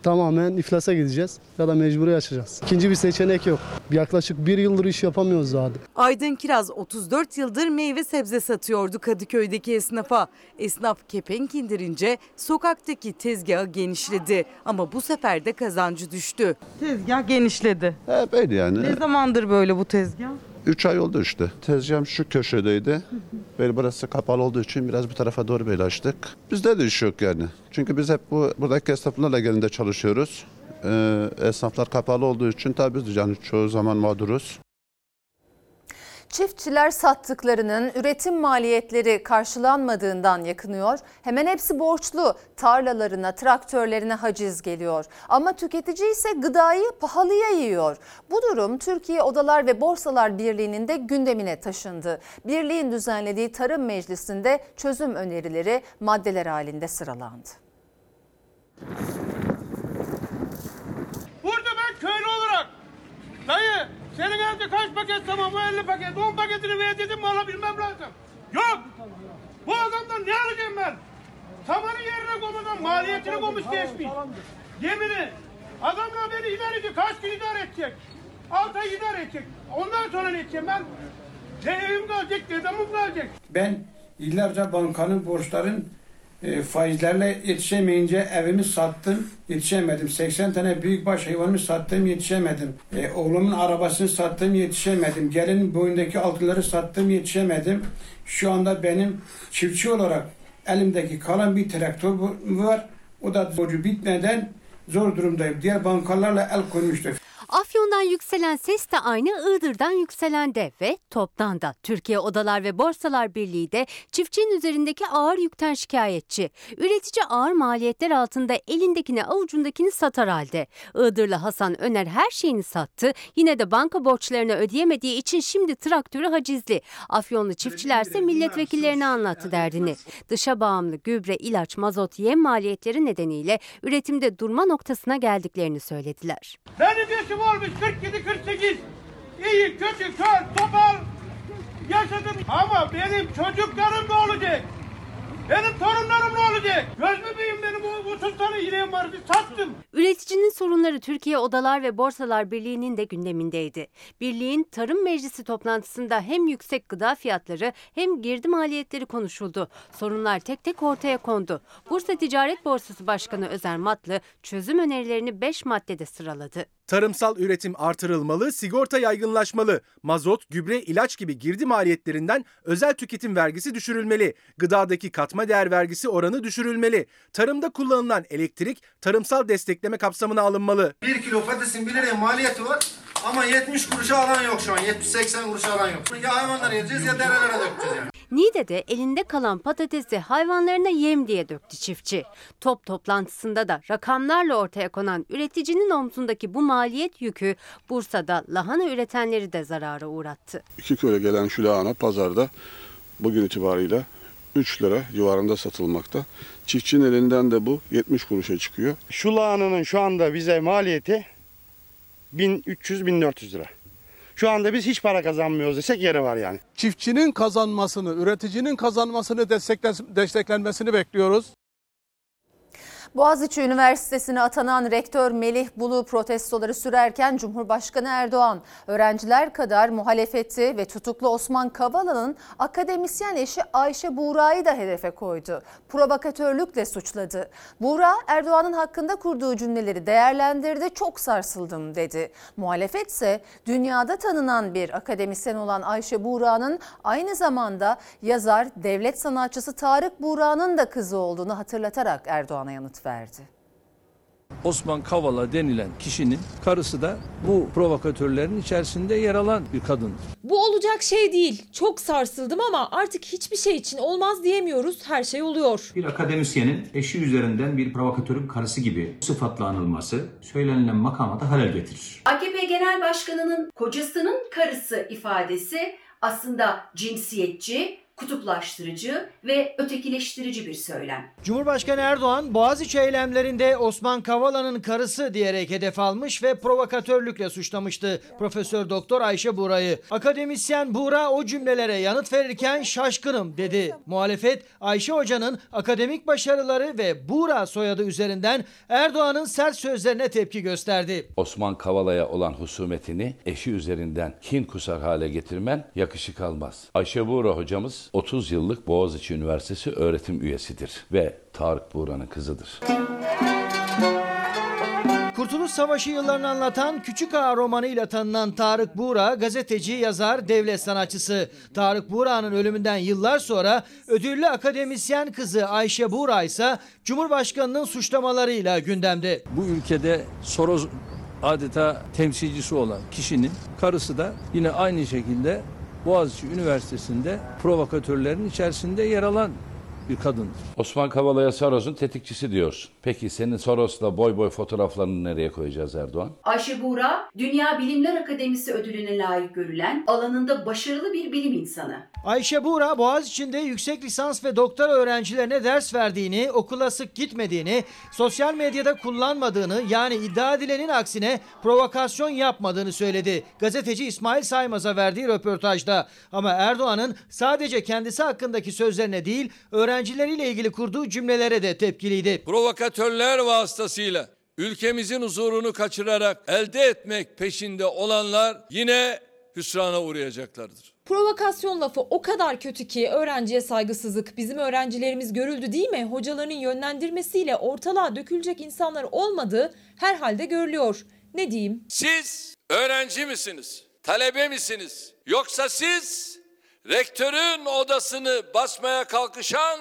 [SPEAKER 22] tamamen iflasa gideceğiz ya da mecburi açacağız. İkinci bir seçenek yok. Yaklaşık bir yıldır iş yapamıyoruz zaten.
[SPEAKER 10] Aydın Kiraz 34 yıldır meyve sebze satıyordu Kadıköy'deki esnafa. Esnaf kepenk indirince sokaktaki tezgahı genişledi ama bu sefer de kazancı düştü. Tezgah genişledi.
[SPEAKER 24] Hep öyle yani.
[SPEAKER 10] Ne zamandır böyle bu tezgah?
[SPEAKER 24] 3 ay oldu işte. Tezgahım şu köşedeydi. Böyle burası kapalı olduğu için biraz bu tarafa doğru böyle açtık. Bizde de iş yok yani. Çünkü biz hep bu buradaki esnaflarla gelinde çalışıyoruz. Ee, esnaflar kapalı olduğu için tabii biz yani çoğu zaman mağduruz.
[SPEAKER 1] Çiftçiler sattıklarının üretim maliyetleri karşılanmadığından yakınıyor. Hemen hepsi borçlu. Tarlalarına, traktörlerine haciz geliyor. Ama tüketici ise gıdayı pahalıya yiyor. Bu durum Türkiye Odalar ve Borsalar Birliği'nin de gündemine taşındı. Birliğin düzenlediği Tarım Meclisi'nde çözüm önerileri maddeler halinde sıralandı.
[SPEAKER 18] Burada ben köylü olarak dayı senin evde kaç paket tamam bu 50 paket 10 paketini ver dedim mi alabilmem lazım. Yok. Bu adamdan ne alacağım ben? Tabanı yerine koymadan maliyetini koymuş geçmiş. Yemini. Adamla beni ilerici kaç gün idare edecek? 6 ay idare edecek. Ondan sonra ne edeceğim ben? Ne evim kalacak ne damım kalacak.
[SPEAKER 9] Ben yıllarca bankanın borçların e, faizlerle yetişemeyince evimi sattım, yetişemedim. 80 tane büyükbaş hayvanımı sattım, yetişemedim. E, oğlumun arabasını sattım, yetişemedim. Gelinin boyundaki altınları sattım, yetişemedim. Şu anda benim çiftçi olarak elimdeki kalan bir traktör var. O da borcu bitmeden zor durumdayım. Diğer bankalarla el koymuştuk.
[SPEAKER 25] Afyon'dan yükselen ses de aynı Iğdır'dan yükselen de ve toptan da. Türkiye Odalar ve Borsalar Birliği de çiftçinin üzerindeki ağır yükten şikayetçi. Üretici ağır maliyetler altında elindekini avucundakini satar halde. Iğdırlı Hasan Öner her şeyini sattı. Yine de banka borçlarını ödeyemediği için şimdi traktörü hacizli. Afyonlu çiftçilerse milletvekillerine anlattı derdini. Dışa bağımlı gübre, ilaç, mazot, yem maliyetleri nedeniyle üretimde durma noktasına geldiklerini söylediler.
[SPEAKER 18] Benim yaşım olmuş 47-48. İyi, kötü, kör, topal. Yaşadım ama benim çocuklarım ne olacak? Benim torunlarım ne olacak? Göz bebeğim benim o 30 tane ineğim vardı sattım.
[SPEAKER 25] Üreticinin sorunları Türkiye Odalar ve Borsalar Birliği'nin de gündemindeydi. Birliğin Tarım Meclisi toplantısında hem yüksek gıda fiyatları hem girdi maliyetleri konuşuldu. Sorunlar tek tek ortaya kondu. Bursa Ticaret Borsası Başkanı Özer Matlı çözüm önerilerini 5 maddede sıraladı.
[SPEAKER 26] Tarımsal üretim artırılmalı, sigorta yaygınlaşmalı, mazot, gübre, ilaç gibi girdi maliyetlerinden özel tüketim vergisi düşürülmeli, gıdadaki katma değer vergisi oranı düşürülmeli, tarımda kullanılan elektrik tarımsal destekleme kapsamına alınmalı.
[SPEAKER 13] 1 kilo patatesin 1 liraya maliyeti var ama 70 kuruşa alan yok şu an. 70-80 kuruşa alan yok. Ya hayvanlara yiyeceğiz ya derelere dökeceğiz yani.
[SPEAKER 25] Niğde'de elinde kalan patatesi hayvanlarına yem diye döktü çiftçi. Top toplantısında da rakamlarla ortaya konan üreticinin omzundaki bu maliyet yükü Bursa'da lahana üretenleri de zarara uğrattı.
[SPEAKER 27] 2 kilo gelen şu lahana pazarda bugün itibariyle 3 lira civarında satılmakta. Çiftçinin elinden de bu 70 kuruşa çıkıyor.
[SPEAKER 28] Şu lahananın şu anda bize maliyeti 1300-1400 lira. Şu anda biz hiç para kazanmıyoruz desek yeri var yani.
[SPEAKER 29] Çiftçinin kazanmasını, üreticinin kazanmasını desteklen, desteklenmesini bekliyoruz.
[SPEAKER 1] Boğaziçi Üniversitesi'ne atanan rektör Melih Bulu protestoları sürerken Cumhurbaşkanı Erdoğan öğrenciler kadar muhalefeti ve tutuklu Osman Kavala'nın akademisyen eşi Ayşe Buğra'yı da hedefe koydu. Provokatörlükle suçladı. Buğra Erdoğan'ın hakkında kurduğu cümleleri değerlendirdi, çok sarsıldım dedi. Muhalefet ise dünyada tanınan bir akademisyen olan Ayşe Buğra'nın aynı zamanda yazar, devlet sanatçısı Tarık Buğra'nın da kızı olduğunu hatırlatarak Erdoğan'a yanıt verdi.
[SPEAKER 14] Osman Kavala denilen kişinin karısı da bu provokatörlerin içerisinde yer alan bir kadındır.
[SPEAKER 5] Bu olacak şey değil. Çok sarsıldım ama artık hiçbir şey için olmaz diyemiyoruz. Her şey oluyor.
[SPEAKER 16] Bir akademisyenin eşi üzerinden bir provokatörün karısı gibi sıfatla anılması söylenilen makama da halel getirir.
[SPEAKER 17] AKP Genel Başkanı'nın kocasının karısı ifadesi aslında cinsiyetçi, kutuplaştırıcı ve ötekileştirici bir söylem.
[SPEAKER 30] Cumhurbaşkanı Erdoğan Boğaziçi eylemlerinde Osman Kavala'nın karısı diyerek hedef almış ve provokatörlükle suçlamıştı Profesör Doktor Ayşe Buğra'yı. Akademisyen Buğra o cümlelere yanıt verirken şaşkınım dedi. Muhalefet Ayşe Hoca'nın akademik başarıları ve Buğra soyadı üzerinden Erdoğan'ın sert sözlerine tepki gösterdi.
[SPEAKER 15] Osman Kavala'ya olan husumetini eşi üzerinden kin kusar hale getirmen yakışık almaz. Ayşe Buğra hocamız 30 yıllık Boğaziçi Üniversitesi öğretim üyesidir ve Tarık Buğra'nın kızıdır.
[SPEAKER 30] Kurtuluş Savaşı yıllarını anlatan Küçük Ağa romanıyla tanınan Tarık Buğra, gazeteci, yazar, devlet sanatçısı. Tarık Buğra'nın ölümünden yıllar sonra ödüllü akademisyen kızı Ayşe Buğra ise Cumhurbaşkanı'nın suçlamalarıyla gündemde.
[SPEAKER 14] Bu ülkede Soros adeta temsilcisi olan kişinin karısı da yine aynı şekilde Boğaziçi Üniversitesi'nde provokatörlerin içerisinde yer alan bir kadındır.
[SPEAKER 15] Osman Kavala'ya Soros'un tetikçisi diyorsun. Peki senin Soros'la boy boy fotoğraflarını nereye koyacağız Erdoğan?
[SPEAKER 17] Ayşe Buğra, Dünya Bilimler Akademisi ödülüne layık görülen alanında başarılı bir bilim insanı.
[SPEAKER 30] Ayşe Buğra Boğaziçi'nde yüksek lisans ve doktora öğrencilerine ders verdiğini, okula sık gitmediğini, sosyal medyada kullanmadığını yani iddia edilenin aksine provokasyon yapmadığını söyledi. Gazeteci İsmail Saymaz'a verdiği röportajda. Ama Erdoğan'ın sadece kendisi hakkındaki sözlerine değil, öğrencileriyle ilgili kurduğu cümlelere de tepkiliydi.
[SPEAKER 14] Provokatörler vasıtasıyla ülkemizin huzurunu kaçırarak elde etmek peşinde olanlar yine hüsrana uğrayacaklardır.
[SPEAKER 5] Provokasyon lafı o kadar kötü ki öğrenciye saygısızlık. Bizim öğrencilerimiz görüldü değil mi? Hocaların yönlendirmesiyle ortalığa dökülecek insanlar olmadığı herhalde görülüyor. Ne diyeyim?
[SPEAKER 14] Siz öğrenci misiniz? Talebe misiniz? Yoksa siz rektörün odasını basmaya kalkışan,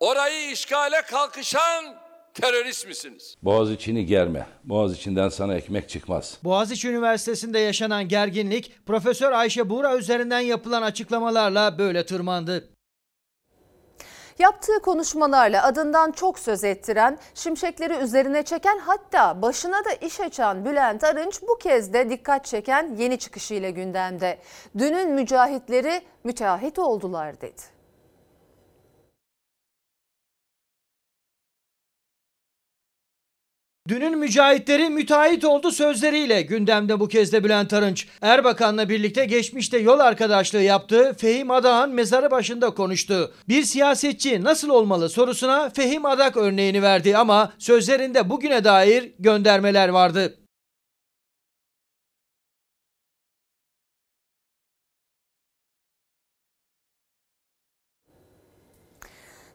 [SPEAKER 14] orayı işgale kalkışan terörist misiniz?
[SPEAKER 15] Boğaz içini germe. Boğaz içinden sana ekmek çıkmaz.
[SPEAKER 30] Boğaziçi Üniversitesi'nde yaşanan gerginlik Profesör Ayşe Buğra üzerinden yapılan açıklamalarla böyle tırmandı.
[SPEAKER 1] Yaptığı konuşmalarla adından çok söz ettiren, şimşekleri üzerine çeken hatta başına da iş açan Bülent Arınç bu kez de dikkat çeken yeni çıkışıyla gündemde. Dünün mücahitleri müteahhit oldular dedi.
[SPEAKER 30] Dünün mücahitleri müteahhit oldu sözleriyle gündemde bu kez de Bülent Arınç. Erbakan'la birlikte geçmişte yol arkadaşlığı yaptığı Fehim Adak'ın mezarı başında konuştu. Bir siyasetçi nasıl olmalı sorusuna Fehim Adak örneğini verdi ama sözlerinde bugüne dair göndermeler vardı.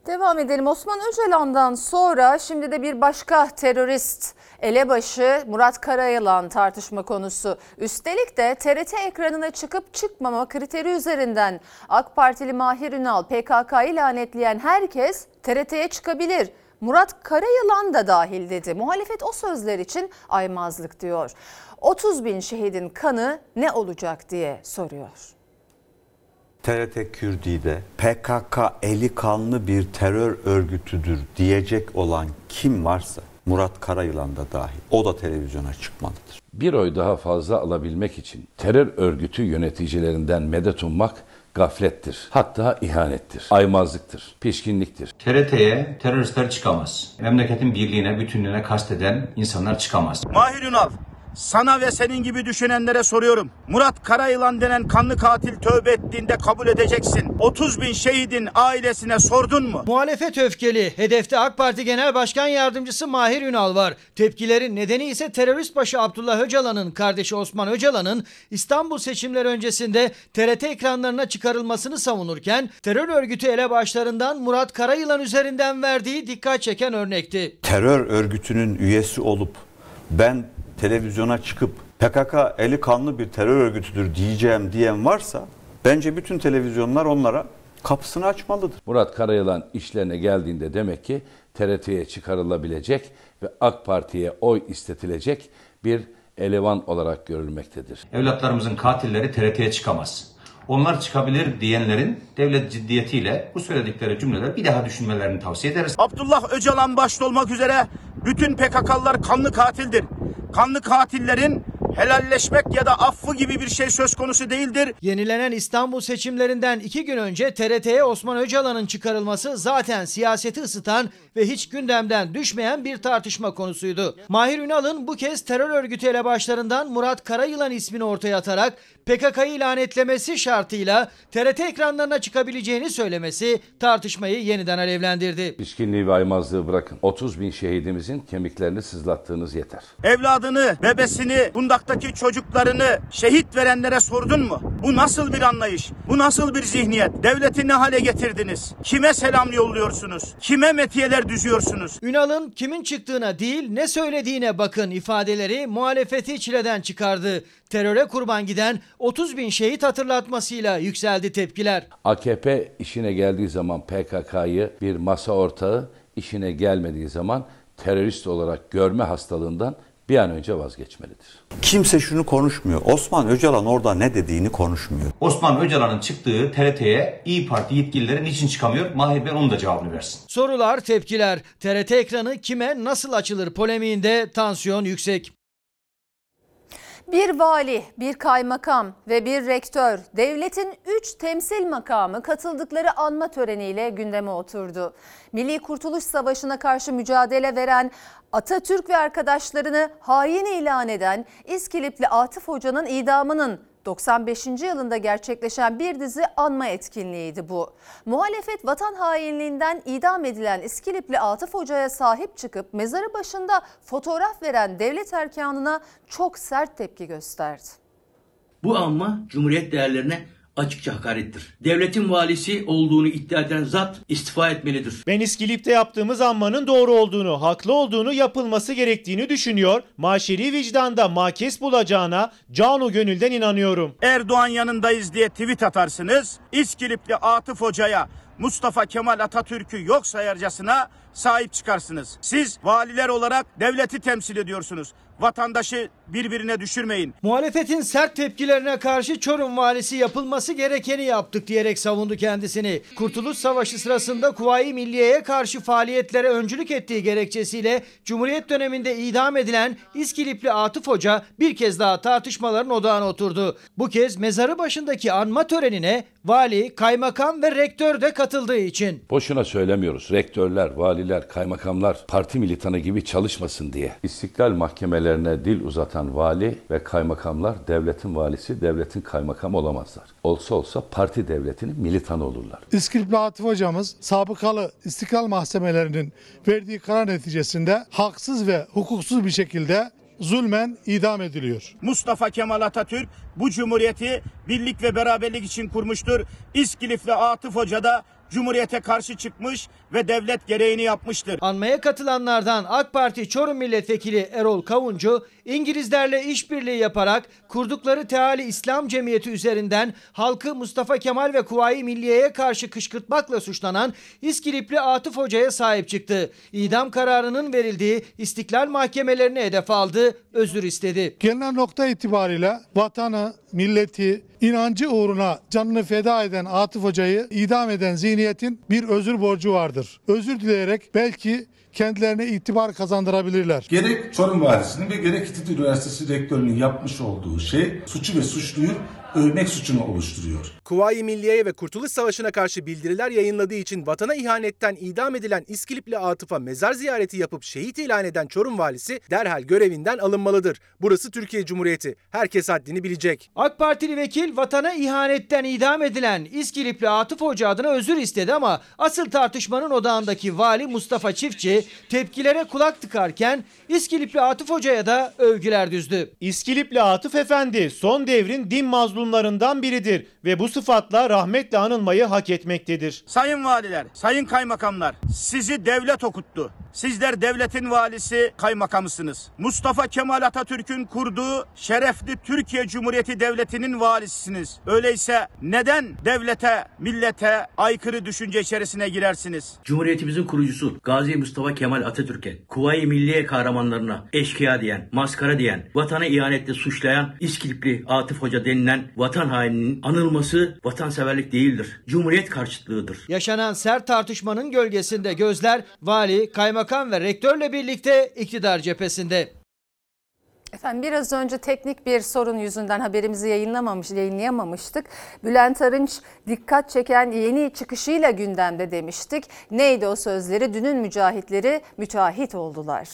[SPEAKER 1] Devam edelim. Osman Öcalan'dan sonra şimdi de bir başka terörist elebaşı Murat Karayılan tartışma konusu. Üstelik de TRT ekranına çıkıp çıkmama kriteri üzerinden AK Partili Mahir Ünal PKK'yı lanetleyen herkes TRT'ye çıkabilir. Murat Karayılan da dahil dedi. Muhalefet o sözler için aymazlık diyor. 30 bin şehidin kanı ne olacak diye soruyor.
[SPEAKER 31] TRT Kürdi'de PKK eli kanlı bir terör örgütüdür diyecek olan kim varsa Murat Karayılan da dahil o da televizyona çıkmalıdır.
[SPEAKER 15] Bir oy daha fazla alabilmek için terör örgütü yöneticilerinden medet ummak gaflettir. Hatta ihanettir. Aymazlıktır. Pişkinliktir.
[SPEAKER 16] TRT'ye teröristler çıkamaz. Memleketin birliğine, bütünlüğüne kasteden insanlar çıkamaz.
[SPEAKER 32] Mahir Ünal, sana ve senin gibi düşünenlere soruyorum. Murat Karayılan denen kanlı katil tövbe ettiğinde kabul edeceksin. 30 bin şehidin ailesine sordun mu?
[SPEAKER 30] Muhalefet öfkeli. Hedefte AK Parti Genel Başkan Yardımcısı Mahir Ünal var. Tepkilerin nedeni ise terörist başı Abdullah Öcalan'ın kardeşi Osman Öcalan'ın İstanbul seçimleri öncesinde TRT ekranlarına çıkarılmasını savunurken terör örgütü elebaşlarından Murat Karayılan üzerinden verdiği dikkat çeken örnekti.
[SPEAKER 31] Terör örgütünün üyesi olup ben televizyona çıkıp PKK eli kanlı bir terör örgütüdür diyeceğim diyen varsa bence bütün televizyonlar onlara kapısını açmalıdır.
[SPEAKER 15] Murat Karayılan işlerine geldiğinde demek ki TRT'ye çıkarılabilecek ve AK Parti'ye oy istetilecek bir eleman olarak görülmektedir.
[SPEAKER 16] Evlatlarımızın katilleri TRT'ye çıkamaz. Onlar çıkabilir diyenlerin devlet ciddiyetiyle bu söyledikleri cümleler bir daha düşünmelerini tavsiye ederiz.
[SPEAKER 32] Abdullah Öcalan başta olmak üzere bütün PKK'lılar kanlı katildir. Kanlı katillerin helalleşmek ya da affı gibi bir şey söz konusu değildir.
[SPEAKER 30] Yenilenen İstanbul seçimlerinden iki gün önce TRT'ye Osman Öcalan'ın çıkarılması zaten siyaseti ısıtan ve hiç gündemden düşmeyen bir tartışma konusuydu. Mahir Ünal'ın bu kez terör örgütü elebaşlarından Murat Karayılan ismini ortaya atarak PKK'yı lanetlemesi şartıyla TRT ekranlarına çıkabileceğini söylemesi tartışmayı yeniden alevlendirdi.
[SPEAKER 15] Pişkinliği ve aymazlığı bırakın. 30 bin şehidimizin kemiklerini sızlattığınız yeter.
[SPEAKER 32] Evladını, bebesini, bundaktaki çocuklarını şehit verenlere sordun mu? Bu nasıl bir anlayış? Bu nasıl bir zihniyet? Devleti ne hale getirdiniz? Kime selam yolluyorsunuz? Kime metiyeler düzüyorsunuz?
[SPEAKER 30] Ünal'ın kimin çıktığına değil ne söylediğine bakın ifadeleri muhalefeti çileden çıkardı. Teröre kurban giden 30 bin şehit hatırlatmasıyla yükseldi tepkiler.
[SPEAKER 15] AKP işine geldiği zaman PKK'yı bir masa ortağı, işine gelmediği zaman terörist olarak görme hastalığından bir an önce vazgeçmelidir.
[SPEAKER 31] Kimse şunu konuşmuyor. Osman Öcalan orada ne dediğini konuşmuyor.
[SPEAKER 16] Osman Öcalan'ın çıktığı TRT'ye İyi Parti yetkilileri niçin çıkamıyor? Mahir Bey onun da cevabını versin.
[SPEAKER 30] Sorular, tepkiler. TRT ekranı kime nasıl açılır polemiğinde tansiyon yüksek.
[SPEAKER 1] Bir vali, bir kaymakam ve bir rektör, devletin 3 temsil makamı katıldıkları anma töreniyle gündeme oturdu. Milli Kurtuluş Savaşı'na karşı mücadele veren Atatürk ve arkadaşlarını hain ilan eden İskilipli Atıf Hoca'nın idamının 95. yılında gerçekleşen bir dizi anma etkinliğiydi bu. Muhalefet vatan hainliğinden idam edilen İskilipli Atıf Hoca'ya sahip çıkıp mezarı başında fotoğraf veren devlet erkanına çok sert tepki gösterdi.
[SPEAKER 33] Bu anma Cumhuriyet değerlerine açıkça hakarettir. Devletin valisi olduğunu iddia eden zat istifa etmelidir.
[SPEAKER 34] Ben İskilip'te yaptığımız anmanın doğru olduğunu, haklı olduğunu, yapılması gerektiğini düşünüyor. Maşeri vicdanda makes bulacağına canu gönülden inanıyorum.
[SPEAKER 32] Erdoğan yanındayız diye tweet atarsınız. İskilipli Atıf Hoca'ya Mustafa Kemal Atatürk'ü yok sayarcasına sahip çıkarsınız. Siz valiler olarak devleti temsil ediyorsunuz. Vatandaşı birbirine düşürmeyin.
[SPEAKER 30] Muhalefetin sert tepkilerine karşı Çorum valisi yapılması gerekeni yaptık diyerek savundu kendisini. Kurtuluş Savaşı sırasında Kuvayi Milliye'ye karşı faaliyetlere öncülük ettiği gerekçesiyle Cumhuriyet döneminde idam edilen İskilipli Atıf Hoca bir kez daha tartışmaların odağına oturdu. Bu kez mezarı başındaki anma törenine vali, kaymakam ve rektör de katıldığı için.
[SPEAKER 15] Boşuna söylemiyoruz. Rektörler, valiler, kaymakamlar parti militanı gibi çalışmasın diye. İstiklal mahkemelerine dil uzatan vali ve kaymakamlar devletin valisi, devletin kaymakamı olamazlar. Olsa olsa parti devletinin militanı olurlar.
[SPEAKER 35] İskilipli Atif hocamız sabıkalı istiklal mahkemelerinin verdiği karar neticesinde haksız ve hukuksuz bir şekilde zulmen idam ediliyor.
[SPEAKER 32] Mustafa Kemal Atatürk bu cumhuriyeti birlik ve beraberlik için kurmuştur. İskilifli Atıf Hoca da Cumhuriyete karşı çıkmış ve devlet gereğini yapmıştır.
[SPEAKER 30] Anmaya katılanlardan AK Parti Çorum Milletvekili Erol Kavuncu, İngilizlerle işbirliği yaparak kurdukları Teali İslam Cemiyeti üzerinden halkı Mustafa Kemal ve Kuvayi Milliye'ye karşı kışkırtmakla suçlanan İskilipli Atıf Hoca'ya sahip çıktı. İdam kararının verildiği istiklal mahkemelerine hedef aldı, özür istedi.
[SPEAKER 35] Gelinen nokta itibariyle vatanı, milleti, inancı uğruna canını feda eden Atıf Hoca'yı idam eden zihniyetin bir özür borcu vardır. Özür dileyerek belki kendilerine itibar kazandırabilirler.
[SPEAKER 36] Gerek Çorum Valisi'nin ve gerek İTÜ Üniversitesi Rektörü'nün yapmış olduğu şey suçu ve suçluyu övmek suçunu oluşturuyor.
[SPEAKER 26] Kuvayi Milliye'ye ve Kurtuluş Savaşı'na karşı bildiriler yayınladığı için vatana ihanetten idam edilen İskilipli Atıf'a mezar ziyareti yapıp şehit ilan eden Çorum valisi derhal görevinden alınmalıdır. Burası Türkiye Cumhuriyeti. Herkes haddini bilecek.
[SPEAKER 30] AK Partili vekil vatana ihanetten idam edilen İskilipli Atıf Hoca adına özür istedi ama asıl tartışmanın odağındaki vali Mustafa Çiftçi tepkilere kulak tıkarken İskilipli Atıf Hoca'ya da övgüler düzdü.
[SPEAKER 34] İskilipli Atıf Efendi son devrin din mazlumlarından biridir ve bu sıfatla rahmetle anılmayı hak etmektedir.
[SPEAKER 32] Sayın valiler, sayın kaymakamlar, sizi devlet okuttu. Sizler devletin valisi, kaymakamısınız. Mustafa Kemal Atatürk'ün kurduğu şerefli Türkiye Cumhuriyeti Devleti'nin valisisiniz. Öyleyse neden devlete, millete aykırı düşünce içerisine girersiniz?
[SPEAKER 33] Cumhuriyetimizin kurucusu Gazi Mustafa Kemal Atatürk'e, Kuvayi Milliye kahramanlarına eşkıya diyen, maskara diyen, vatana ihanetle suçlayan İskilipli Atıf Hoca denilen vatan haininin anılması vatanseverlik değildir. Cumhuriyet karşıtlığıdır.
[SPEAKER 30] Yaşanan sert tartışmanın gölgesinde gözler vali, kaymakam ve rektörle birlikte iktidar cephesinde.
[SPEAKER 1] Efendim biraz önce teknik bir sorun yüzünden haberimizi yayınlamamış, yayınlayamamıştık. Bülent Arınç dikkat çeken yeni çıkışıyla gündemde demiştik. Neydi o sözleri? Dünün mücahitleri müteahhit oldular.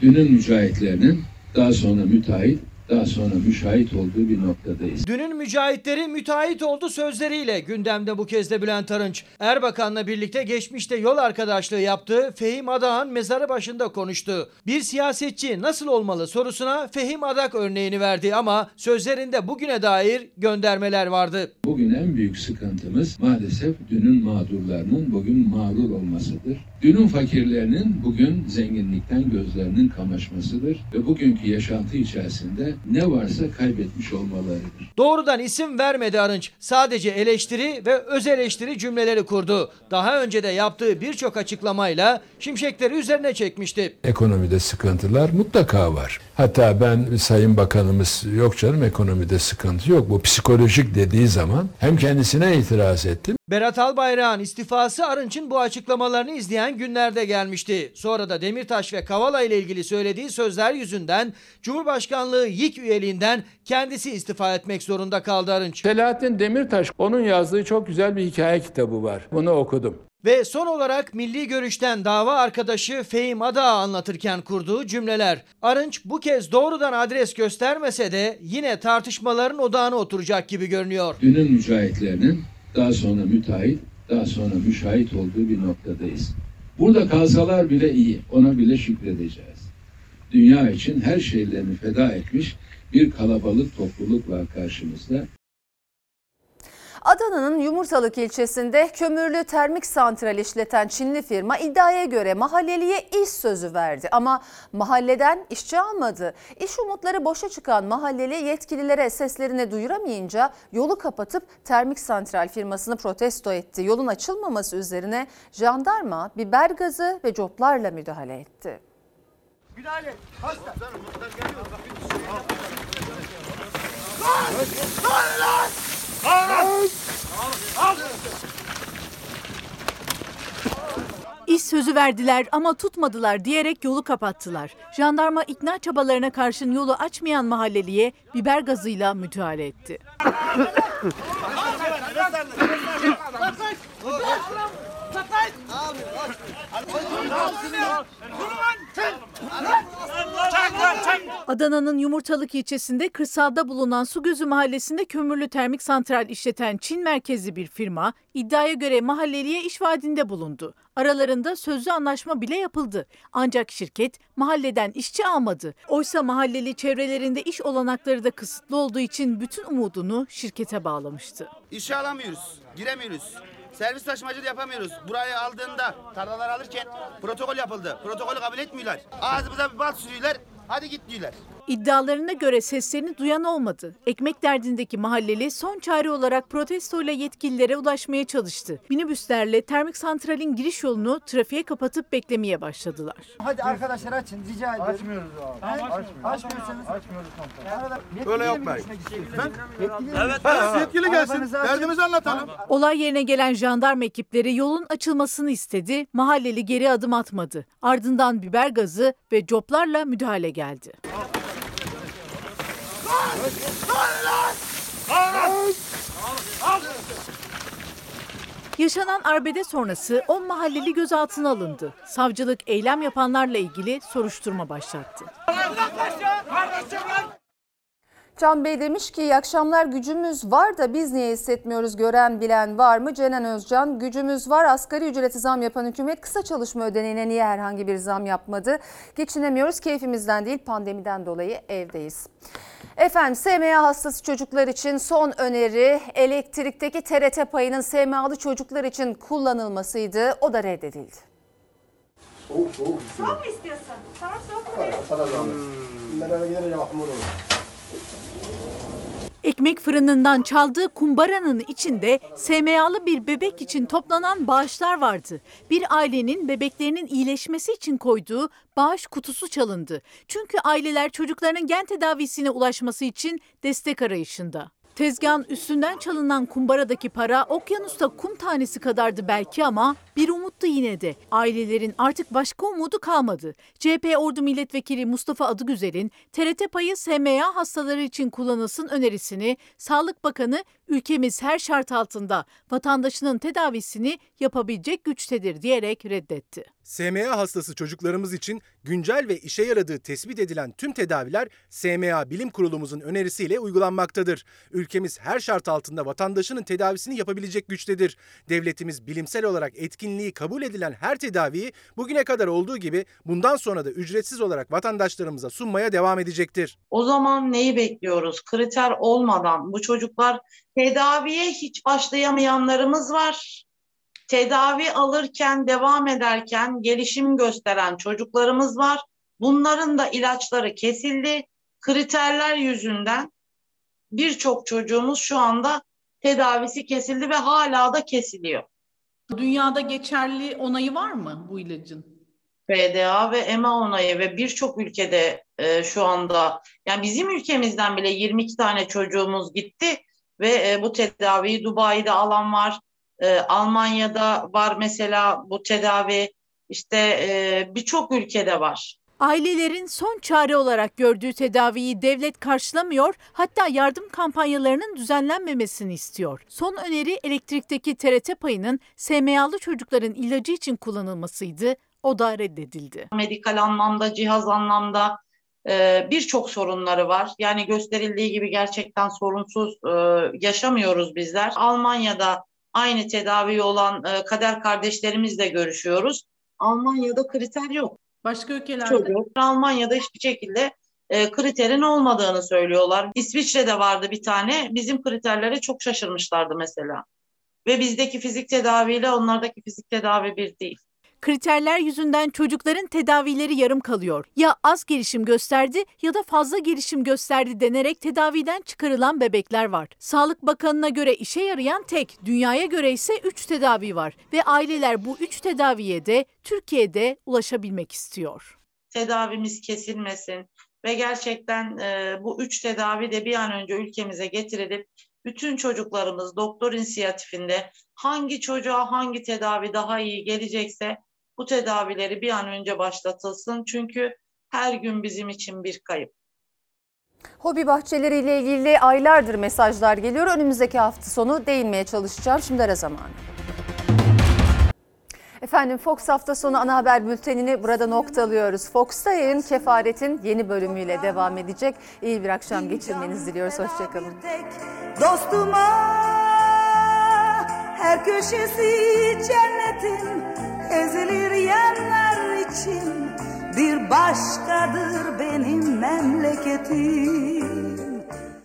[SPEAKER 37] Dünün mücahitlerinin daha sonra müteahhit, daha sonra müşahit olduğu bir noktadayız.
[SPEAKER 30] Dünün mücahitleri müteahhit oldu sözleriyle gündemde bu kez de Bülent Arınç. Erbakan'la birlikte geçmişte yol arkadaşlığı yaptığı Fehim Adak'ın mezarı başında konuştu. Bir siyasetçi nasıl olmalı sorusuna Fehim Adak örneğini verdi ama sözlerinde bugüne dair göndermeler vardı.
[SPEAKER 37] Bugün en büyük sıkıntımız maalesef dünün mağdurlarının bugün mağrur olmasıdır. Dünün fakirlerinin bugün zenginlikten gözlerinin kamaşmasıdır ve bugünkü yaşantı içerisinde ne varsa kaybetmiş olmalarıdır.
[SPEAKER 30] Doğrudan isim vermedi Arınç. Sadece eleştiri ve öz eleştiri cümleleri kurdu. Daha önce de yaptığı birçok açıklamayla şimşekleri üzerine çekmişti.
[SPEAKER 37] Ekonomide sıkıntılar mutlaka var. Hatta ben Sayın Bakanımız yok canım ekonomide sıkıntı yok. Bu psikolojik dediği zaman hem kendisine itiraz ettim.
[SPEAKER 30] Berat Albayrak'ın istifası Arınç'ın bu açıklamalarını izleyen günlerde gelmişti. Sonra da Demirtaş ve Kavala ile ilgili söylediği sözler yüzünden Cumhurbaşkanlığı YİK üyeliğinden kendisi istifa etmek zorunda kaldı Arınç.
[SPEAKER 37] Selahattin Demirtaş onun yazdığı çok güzel bir hikaye kitabı var. Bunu okudum.
[SPEAKER 30] Ve son olarak Milli Görüş'ten dava arkadaşı Fehim Adak'ı anlatırken kurduğu cümleler. Arınç bu kez doğrudan adres göstermese de yine tartışmaların odağına oturacak gibi görünüyor.
[SPEAKER 37] Dünün mücahitlerinin daha sonra müteahhit, daha sonra müşahit olduğu bir noktadayız. Burada kalsalar bile iyi, ona bile şükredeceğiz. Dünya için her şeylerini feda etmiş bir kalabalık topluluk var karşımızda.
[SPEAKER 1] Adana'nın Yumurtalık ilçesinde kömürlü termik santral işleten Çinli firma iddiaya göre mahalleliye iş sözü verdi. Ama mahalleden işçi almadı. İş umutları boşa çıkan mahalleli yetkililere seslerini duyuramayınca yolu kapatıp termik santral firmasını protesto etti. Yolun açılmaması üzerine jandarma biber gazı ve coplarla müdahale etti.
[SPEAKER 13] Müdahale. Hasta.
[SPEAKER 3] İş sözü verdiler ama tutmadılar diyerek yolu kapattılar. Jandarma ikna çabalarına karşın yolu açmayan mahalleliye biber gazıyla müdahale etti. Adana'nın Yumurtalık ilçesinde kırsalda bulunan Sugözü mahallesinde kömürlü termik santral işleten Çin merkezli bir firma iddiaya göre mahalleliye iş vaadinde bulundu. Aralarında sözlü anlaşma bile yapıldı. Ancak şirket mahalleden işçi almadı. Oysa mahalleli çevrelerinde iş olanakları da kısıtlı olduğu için bütün umudunu şirkete bağlamıştı.
[SPEAKER 38] İşe alamıyoruz, giremiyoruz. Servis taşımacılığı yapamıyoruz. Burayı aldığında tarlalar alırken protokol yapıldı. Protokolü kabul etmiyorlar. Ağzımıza bir bal sürüyorlar. Hadi git diyorlar.
[SPEAKER 3] İddialarına göre seslerini duyan olmadı. Ekmek derdindeki mahalleli son çare olarak protestoyla yetkililere ulaşmaya çalıştı. Minibüslerle termik santralin giriş yolunu trafiğe kapatıp beklemeye başladılar.
[SPEAKER 39] Hadi arkadaşlar açın rica ediyorum.
[SPEAKER 13] Açmıyoruz abi. Açmıyoruz.
[SPEAKER 39] Açmıyorsanız.
[SPEAKER 13] Açmıyoruz komutanım.
[SPEAKER 39] Öyle
[SPEAKER 13] yapmayın.
[SPEAKER 39] Ben?
[SPEAKER 13] Evet, evet, yetkili gelsin. Derdimizi anlatalım.
[SPEAKER 3] Olay yerine gelen jandarma ekipleri yolun açılmasını istedi. Mahalleli geri adım atmadı. Ardından biber gazı ve coplarla müdahale geldi. Yaşanan arbede sonrası 10 mahalleli gözaltına alındı. Savcılık eylem yapanlarla ilgili soruşturma başlattı.
[SPEAKER 1] Can Bey demiş ki iyi akşamlar gücümüz var da biz niye hissetmiyoruz gören bilen var mı? Cenen Özcan gücümüz var asgari ücreti zam yapan hükümet kısa çalışma ödeneğine niye herhangi bir zam yapmadı? Geçinemiyoruz keyfimizden değil pandemiden dolayı evdeyiz. Efendim SMA hastası çocuklar için son öneri elektrikteki TRT payının SMA'lı çocuklar için kullanılmasıydı. O da reddedildi.
[SPEAKER 13] Soğuk soğuk.
[SPEAKER 40] Soğuk mu istiyorsun? Tamam soğuk mu?
[SPEAKER 13] Sana zahmet. Ben eve olur.
[SPEAKER 3] Ekmek fırınından çaldığı kumbaranın içinde SMA'lı bir bebek için toplanan bağışlar vardı. Bir ailenin bebeklerinin iyileşmesi için koyduğu bağış kutusu çalındı. Çünkü aileler çocuklarının gen tedavisine ulaşması için destek arayışında. Tezgahın üstünden çalınan kumbaradaki para okyanusta kum tanesi kadardı belki ama bir umuttu yine de. Ailelerin artık başka umudu kalmadı. CHP Ordu Milletvekili Mustafa Adıgüzel'in TRT payı SMA hastaları için kullanılsın önerisini Sağlık Bakanı ülkemiz her şart altında vatandaşının tedavisini yapabilecek güçtedir diyerek reddetti.
[SPEAKER 26] SMA hastası çocuklarımız için güncel ve işe yaradığı tespit edilen tüm tedaviler SMA Bilim Kurulumuzun önerisiyle uygulanmaktadır. Ülkemiz her şart altında vatandaşının tedavisini yapabilecek güçtedir. Devletimiz bilimsel olarak etkinliği kabul edilen her tedaviyi bugüne kadar olduğu gibi bundan sonra da ücretsiz olarak vatandaşlarımıza sunmaya devam edecektir.
[SPEAKER 41] O zaman neyi bekliyoruz? Kriter olmadan bu çocuklar tedaviye hiç başlayamayanlarımız var. Tedavi alırken, devam ederken gelişim gösteren çocuklarımız var. Bunların da ilaçları kesildi. Kriterler yüzünden birçok çocuğumuz şu anda tedavisi kesildi ve hala da kesiliyor.
[SPEAKER 42] Dünyada geçerli onayı var mı bu ilacın?
[SPEAKER 41] FDA ve EMA onayı ve birçok ülkede e, şu anda yani bizim ülkemizden bile 22 tane çocuğumuz gitti ve e, bu tedaviyi Dubai'de alan var. E, Almanya'da var mesela bu tedavi işte e, birçok ülkede var.
[SPEAKER 3] Ailelerin son çare olarak gördüğü tedaviyi devlet karşılamıyor, hatta yardım kampanyalarının düzenlenmemesini istiyor. Son öneri elektrikteki TRT payının SMA'lı çocukların ilacı için kullanılmasıydı. O da reddedildi.
[SPEAKER 41] Medikal anlamda, cihaz anlamda e, birçok sorunları var. Yani gösterildiği gibi gerçekten sorunsuz e, yaşamıyoruz bizler. Almanya'da aynı tedavi olan e, kader kardeşlerimizle görüşüyoruz. Almanya'da kriter yok.
[SPEAKER 42] Başka ülkelerde?
[SPEAKER 41] Çocuk Almanya'da hiçbir şekilde e, kriterin olmadığını söylüyorlar. İsviçre'de vardı bir tane. Bizim kriterlere çok şaşırmışlardı mesela. Ve bizdeki fizik tedaviyle onlardaki fizik tedavi bir değil.
[SPEAKER 3] Kriterler yüzünden çocukların tedavileri yarım kalıyor. Ya az gelişim gösterdi ya da fazla gelişim gösterdi denerek tedaviden çıkarılan bebekler var. Sağlık Bakanı'na göre işe yarayan tek, dünyaya göre ise 3 tedavi var ve aileler bu 3 tedaviye de Türkiye'de ulaşabilmek istiyor.
[SPEAKER 41] Tedavimiz kesilmesin ve gerçekten e, bu üç tedavi de bir an önce ülkemize getirilip bütün çocuklarımız doktor inisiyatifinde hangi çocuğa hangi tedavi daha iyi gelecekse bu tedavileri bir an önce başlatılsın. Çünkü her gün bizim için bir kayıp.
[SPEAKER 1] Hobi bahçeleriyle ilgili aylardır mesajlar geliyor. Önümüzdeki hafta sonu değinmeye çalışacağım. Şimdi ara zamanı. Efendim Fox hafta sonu ana haber bültenini burada noktalıyoruz. Fox'ta yayın Kefaret'in yeni bölümüyle devam edecek. İyi bir akşam geçirmenizi diliyoruz. Hoşçakalın.
[SPEAKER 43] Dostuma her köşesi cennetin ezilir yerler için bir başkadır benim memleketim.